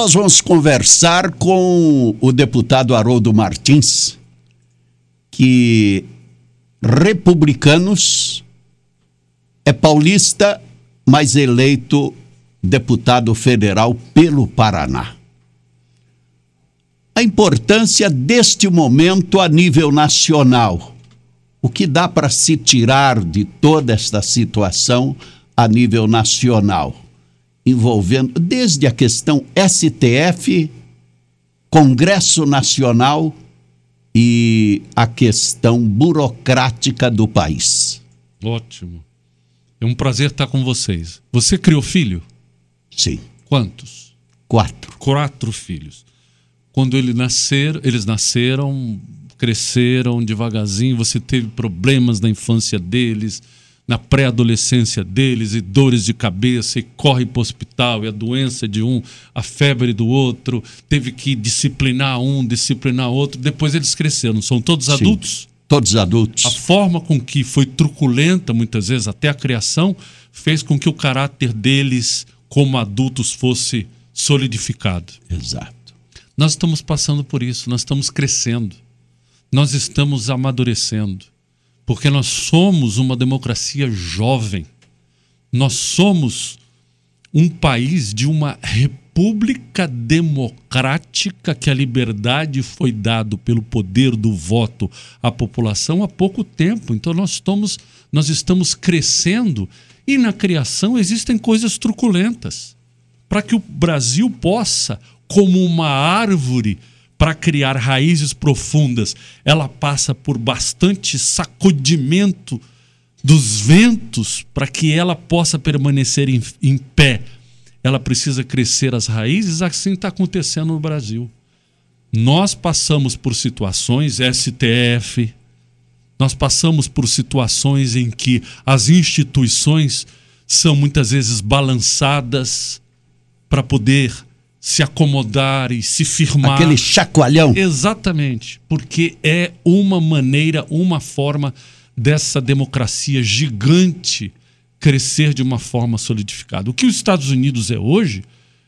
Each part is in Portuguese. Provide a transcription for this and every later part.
Nós vamos conversar com o deputado Haroldo Martins, que republicanos é paulista, mas eleito deputado federal pelo Paraná. A importância deste momento a nível nacional. O que dá para se tirar de toda esta situação a nível nacional? Envolvendo desde a questão STF, Congresso Nacional e a questão burocrática do país. Ótimo. É um prazer estar com vocês. Você criou filho? Sim. Quantos? Quatro. Quatro filhos. Quando ele nascer, eles nasceram, cresceram devagarzinho, você teve problemas na infância deles, na pré-adolescência deles e dores de cabeça e corre para o hospital e a doença de um, a febre do outro, teve que disciplinar um, disciplinar outro. Depois eles cresceram, são todos Sim, adultos? Todos adultos. A forma com que foi truculenta, muitas vezes, até a criação, fez com que o caráter deles, como adultos, fosse solidificado. Exato. Nós estamos passando por isso, nós estamos crescendo, nós estamos amadurecendo porque nós somos uma democracia jovem. Nós somos um país de uma república democrática que a liberdade foi dado pelo poder do voto à população há pouco tempo. Então nós estamos nós estamos crescendo e na criação existem coisas truculentas para que o Brasil possa, como uma árvore para criar raízes profundas, ela passa por bastante sacudimento dos ventos para que ela possa permanecer em, em pé. Ela precisa crescer as raízes, assim está acontecendo no Brasil. Nós passamos por situações, STF, nós passamos por situações em que as instituições são muitas vezes balançadas para poder se acomodar e se firmar. Aquele chacoalhão. Exatamente, porque é uma maneira, uma forma dessa democracia gigante crescer de uma forma solidificada. O que os Estados Unidos é hoje,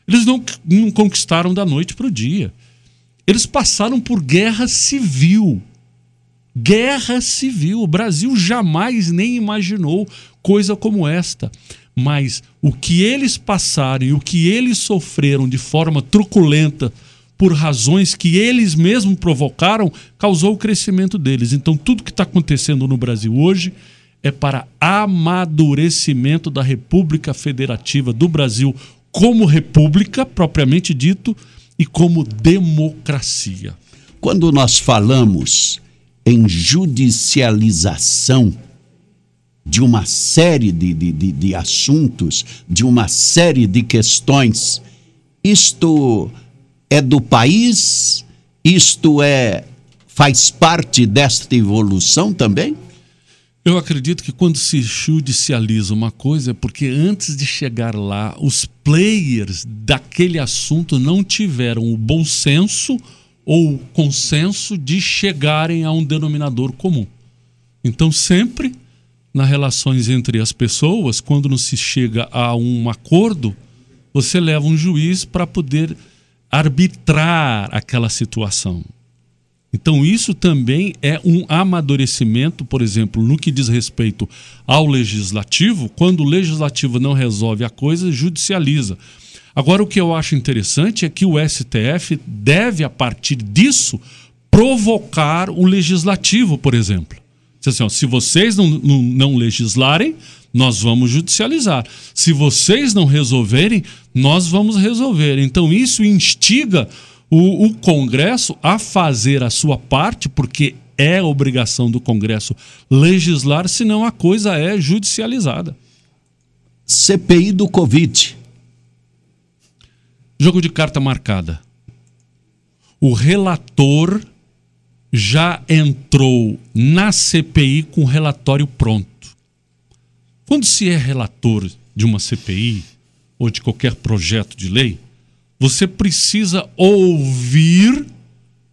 eles não, não conquistaram da noite para o dia. Eles passaram por guerra civil. Guerra civil. O Brasil jamais nem imaginou coisa como esta mas o que eles passaram e o que eles sofreram de forma truculenta por razões que eles mesmos provocaram causou o crescimento deles. Então, tudo que está acontecendo no Brasil hoje é para amadurecimento da República Federativa do Brasil como república, propriamente dito, e como democracia. Quando nós falamos em judicialização, de uma série de, de, de, de assuntos, de uma série de questões. Isto é do país? Isto é faz parte desta evolução também? Eu acredito que quando se judicializa uma coisa é porque antes de chegar lá, os players daquele assunto não tiveram o bom senso ou o consenso de chegarem a um denominador comum. Então sempre nas relações entre as pessoas, quando não se chega a um acordo, você leva um juiz para poder arbitrar aquela situação. Então, isso também é um amadurecimento, por exemplo, no que diz respeito ao legislativo, quando o legislativo não resolve a coisa, judicializa. Agora, o que eu acho interessante é que o STF deve, a partir disso, provocar o legislativo, por exemplo. Assim, ó, se vocês não, não, não legislarem, nós vamos judicializar. Se vocês não resolverem, nós vamos resolver. Então, isso instiga o, o, Congresso a fazer a sua parte, porque é obrigação do Congresso legislar, senão a coisa é judicializada. CPI do Covid. Jogo de carta marcada. O relator já entrou na CPI com relatório pronto. Quando se é relator de uma CPI ou de qualquer projeto de lei, você precisa ouvir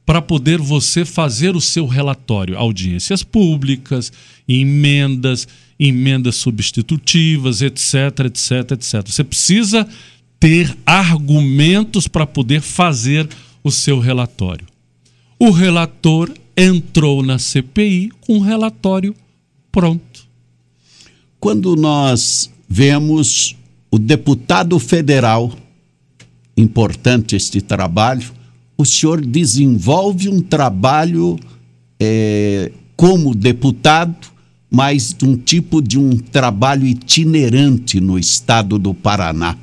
para poder você fazer o seu relatório, audiências públicas, emendas, emendas substitutivas, etc, etc, etc. Você precisa ter argumentos para poder fazer o seu relatório. O relator entrou na CPI com um relatório pronto. Quando nós vemos o deputado federal, importante este trabalho, o senhor desenvolve um trabalho é, como deputado, mas um tipo de um trabalho itinerante no estado do Paraná.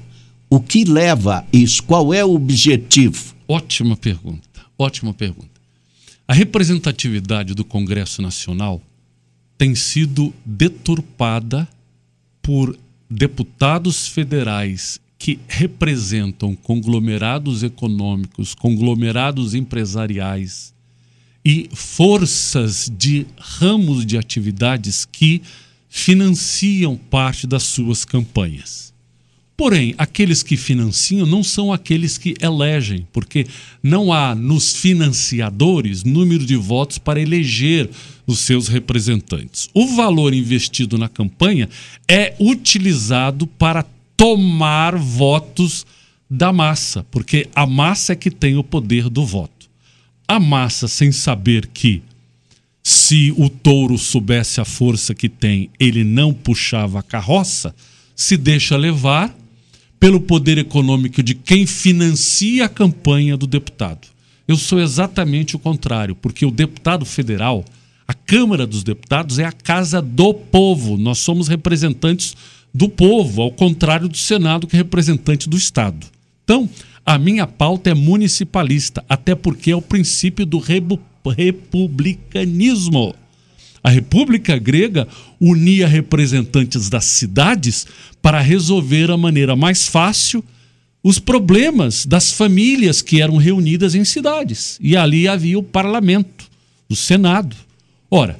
O que leva isso? Qual é o objetivo? Ótima pergunta, ótima pergunta. A representatividade do Congresso Nacional tem sido deturpada por deputados federais que representam conglomerados econômicos, conglomerados empresariais e forças de ramos de atividades que financiam parte das suas campanhas. Porém, aqueles que financiam não são aqueles que elegem, porque não há nos financiadores número de votos para eleger os seus representantes. O valor investido na campanha é utilizado para tomar votos da massa, porque a massa é que tem o poder do voto. A massa, sem saber que se o touro soubesse a força que tem, ele não puxava a carroça, se deixa levar pelo poder econômico de quem financia a campanha do deputado. Eu sou exatamente o contrário, porque o deputado federal, a Câmara dos Deputados, é a casa do povo. Nós somos representantes do povo, ao contrário do Senado, que é representante do Estado. Então, a minha pauta é municipalista, até porque é o princípio do republicanismo. A República Grega unia representantes das cidades para resolver a maneira mais fácil os problemas das famílias que eram reunidas em cidades. E ali havia o parlamento, o Senado. Ora,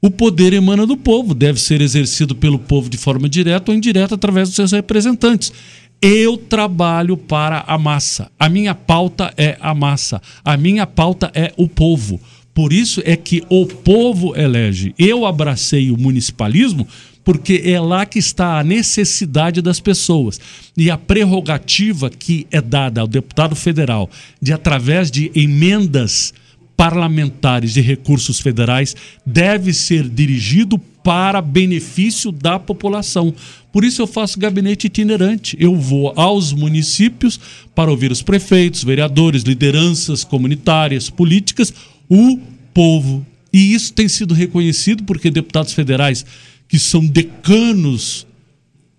o poder emana do povo, deve ser exercido pelo povo de forma direta ou indireta através dos seus representantes. Eu trabalho para a massa. A minha pauta é a massa. A minha pauta é o povo. Por isso é que o povo elege. Eu abracei o municipalismo porque é lá que está a necessidade das pessoas. E a prerrogativa que é dada ao deputado federal de, através de emendas parlamentares de recursos federais, deve ser dirigido para benefício da população. Por isso eu faço gabinete itinerante. Eu vou aos municípios para ouvir os prefeitos, vereadores, lideranças comunitárias, políticas o povo. E isso tem sido reconhecido porque deputados federais que são decanos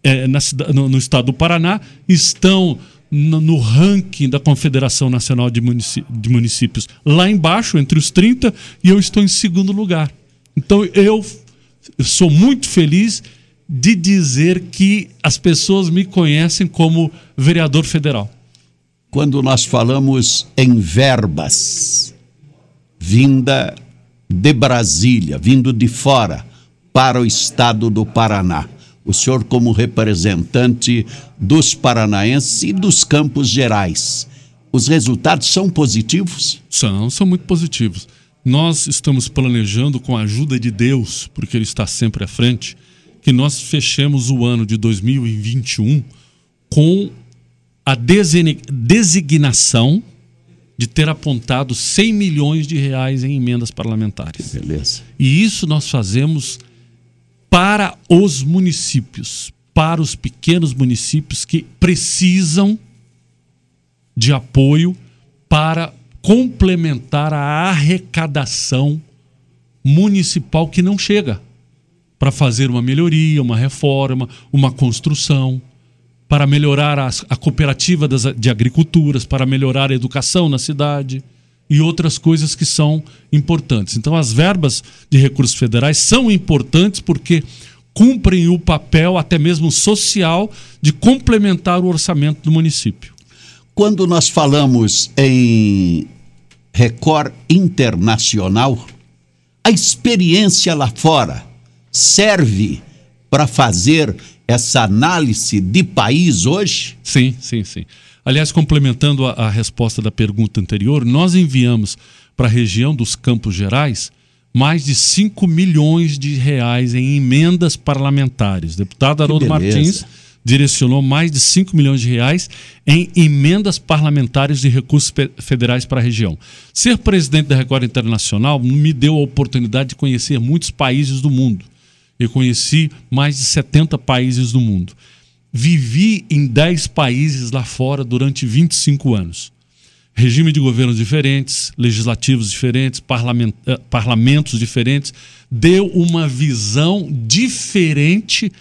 é, na, no, no, estado do Paraná estão no, no ranking da Confederação Nacional de, Munici de Municípios lá embaixo, entre os 30, e eu estou em segundo lugar. Então eu, eu sou muito feliz de dizer que as pessoas me conhecem como vereador federal. Quando nós falamos em verbas, vinda de Brasília, vindo de fora para o estado do Paraná. O senhor, como representante dos paranaenses e dos campos gerais, os resultados são positivos? São, são muito positivos. Nós estamos planejando, com a ajuda de Deus, porque Ele está sempre à frente, que nós fechemos o ano de 2021 com a designação de ter apontado 100 milhões de reais em emendas parlamentares. Beleza. E isso nós fazemos para os municípios, para os pequenos municípios que precisam de apoio para complementar a arrecadação municipal que não chega para fazer uma melhoria, uma reforma, uma construção para melhorar a, a cooperativa das, de agriculturas, para melhorar a educação na cidade e outras coisas que são importantes. Então, as verbas de recursos federais são importantes porque cumprem o papel, até mesmo social, de complementar o orçamento do município. Quando nós falamos em Record Internacional, a experiência lá fora serve para fazer essa análise de país hoje? Sim, sim, sim. Aliás, complementando a, a resposta da pergunta anterior, nós enviamos para a região dos Campos Gerais mais de 5 milhões de reais em emendas parlamentares. Deputado Haroldo Martins direcionou mais de 5 milhões de reais em emendas parlamentares de recursos federais para a região. Ser presidente da Record Internacional me deu a oportunidade de conhecer muitos países do mundo. Eu conheci mais de 70 países do mundo. Vivi em 10 países lá fora durante 25 anos. Regime de governos diferentes, legislativos diferentes, eh, parlamentos diferentes, deu uma visão diferente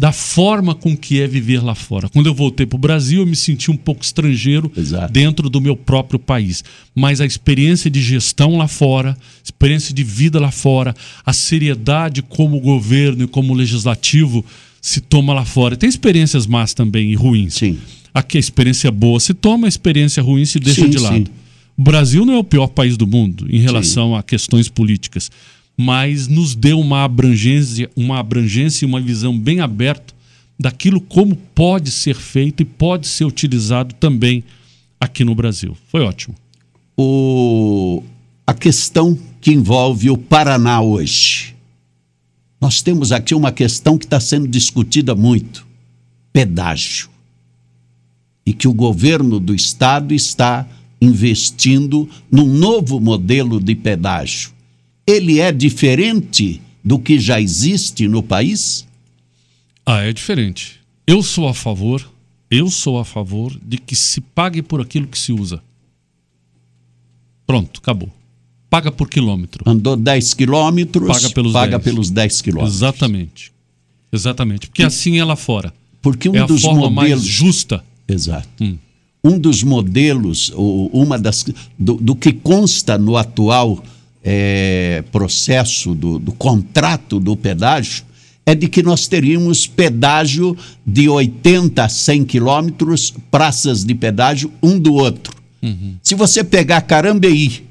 da forma com que é viver lá fora. Quando eu voltei para o Brasil, eu me senti um pouco estrangeiro Exato. dentro do meu próprio país. Mas a experiência de gestão lá fora, experiência de vida lá fora, a seriedade como governo e como legislativo se toma lá fora. Tem experiências más também e ruins. Sim. Aqui a experiência boa se toma, a experiência ruim se deixa sim, de lado. Sim. O Brasil não é o pior país do mundo em relação sim. a questões políticas mas nos deu uma abrangência, uma abrangência e uma visão bem aberta daquilo como pode ser feito e pode ser utilizado também aqui no Brasil. Foi ótimo. O, a questão que envolve o Paraná hoje. Nós temos aqui uma questão que está sendo discutida muito: pedágio. E que o governo do estado está investindo num novo modelo de pedágio ele é diferente do que já existe no país? Ah, é diferente. Eu sou a favor, eu sou a favor de que se pague por aquilo que se usa. Pronto, acabou. Paga por quilômetro. Andou 10 quilômetros, paga pelos, paga 10. pelos 10 quilômetros. Exatamente. Exatamente. Porque assim é lá fora. Porque um é dos a forma modelos mais justa. Exato. Hum. Um dos modelos, ou uma das do, do que consta no atual é, processo do, do contrato do pedágio é de que nós teríamos pedágio de 80 a 100 quilômetros, praças de pedágio um do outro. Uhum. Se você pegar Carambeí,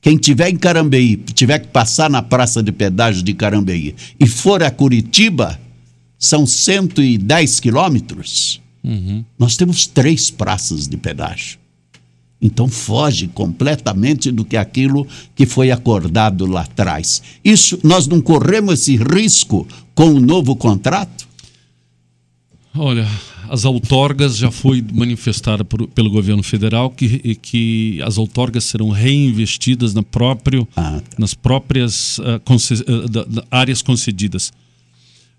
quem tiver em Carambeí, tiver que passar na praça de pedágio de Carambeí e for a Curitiba, são 110 quilômetros. Uhum. Nós temos três praças de pedágio. Então foge completamente do que aquilo que foi acordado lá atrás. Isso nós não corremos esse risco com o novo contrato? Olha, as outorgas já foi manifestada por, pelo governo federal que, que as outorgas serão reinvestidas na próprio, ah, tá. nas próprias uh, conce, uh, da, da, áreas concedidas.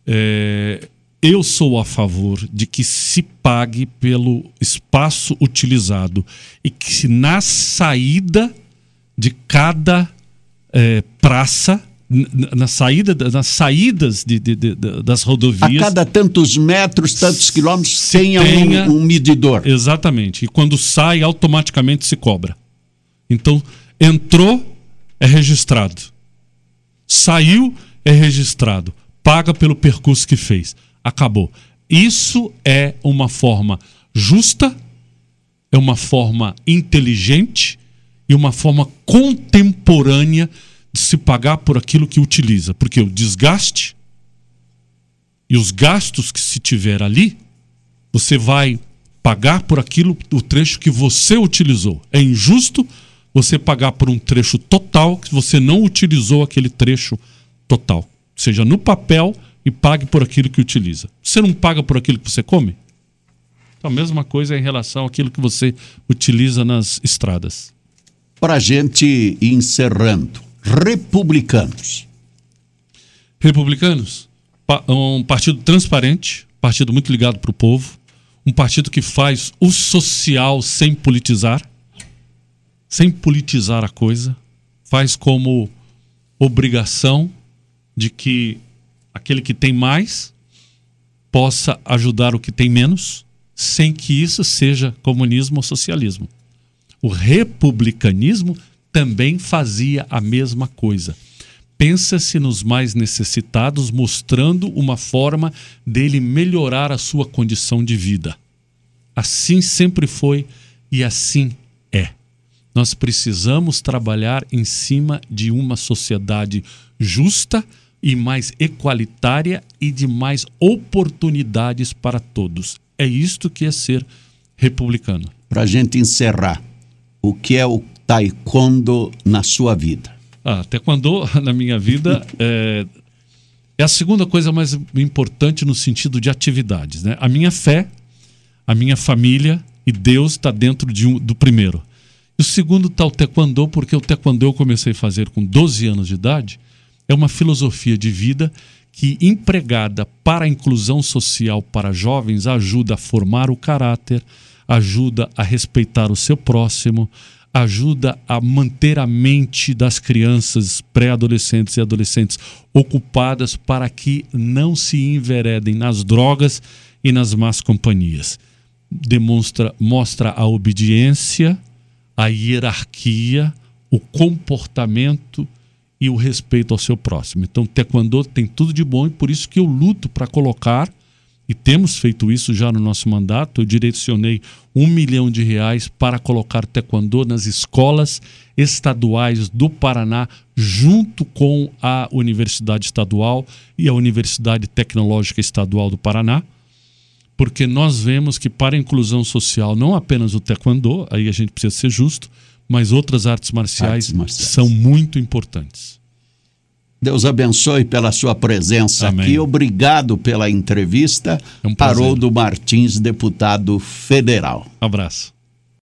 É, eu sou a favor de que se pague pelo espaço utilizado e que na saída de cada é, praça na saída nas saídas de, de, de, das rodovias a cada tantos metros tantos quilômetros tenha, tenha um, um, medidor. Exatamente. E quando sai automaticamente se cobra. Então entrou é registrado. Saiu é registrado. Paga pelo percurso que fez acabou. Isso é uma forma justa, é uma forma inteligente e uma forma contemporânea de se pagar por aquilo que utiliza. Porque o desgaste e os gastos que se tiver ali, você vai pagar por aquilo, o trecho que você utilizou. É injusto você pagar por um trecho total que você não utilizou aquele trecho total. Seja no papel e pague por aquilo que utiliza. Você não paga por aquilo que você come? Então, a mesma coisa em relação àquilo que você utiliza nas estradas. Para a gente ir encerrando, republicanos. Republicanos, um partido transparente, partido muito ligado para o povo, um partido que faz o social sem politizar, sem politizar a coisa, faz como obrigação de que aquele que tem mais possa ajudar o que tem menos, sem que isso seja comunismo ou socialismo. O republicanismo também fazia a mesma coisa. Pensa-se nos mais necessitados, mostrando uma forma dele melhorar a sua condição de vida. Assim sempre foi e assim é. Nós precisamos trabalhar em cima de uma sociedade justa e mais equalitária e de mais oportunidades para todos. É isto que é ser republicano. Para a gente encerrar, o que é o taekwondo na sua vida? Ah, taekwondo na minha vida é, É a segunda coisa mais importante no sentido de atividades. Né? A minha fé, a minha família e Deus está dentro de um, do primeiro. E o segundo está o taekwondo, porque o taekwondo eu comecei a fazer com 12 anos de idade. É uma filosofia de vida que, empregada para a inclusão social para jovens, ajuda a formar o caráter, ajuda a respeitar o seu próximo, ajuda a manter a mente das crianças, pré-adolescentes e adolescentes ocupadas para que não se enveredem nas drogas e nas más companhias. Demonstra, mostra a obediência, a hierarquia, o comportamento e o respeito ao seu próximo. Então, taekwondo tem tudo de bom e por isso que eu luto para colocar e temos feito isso já no nosso mandato. Eu direcionei um milhão de reais para colocar taekwondo nas escolas estaduais do Paraná, junto com a Universidade Estadual e a Universidade Tecnológica Estadual do Paraná, porque nós vemos que para a inclusão social, não apenas o taekwondo, aí a gente precisa ser justo, mas outras artes marciais, artes marciais. são muito importantes. Deus abençoe pela sua presença Amém. aqui. Obrigado pela entrevista. É um Haroldo Martins, deputado federal. Abraço.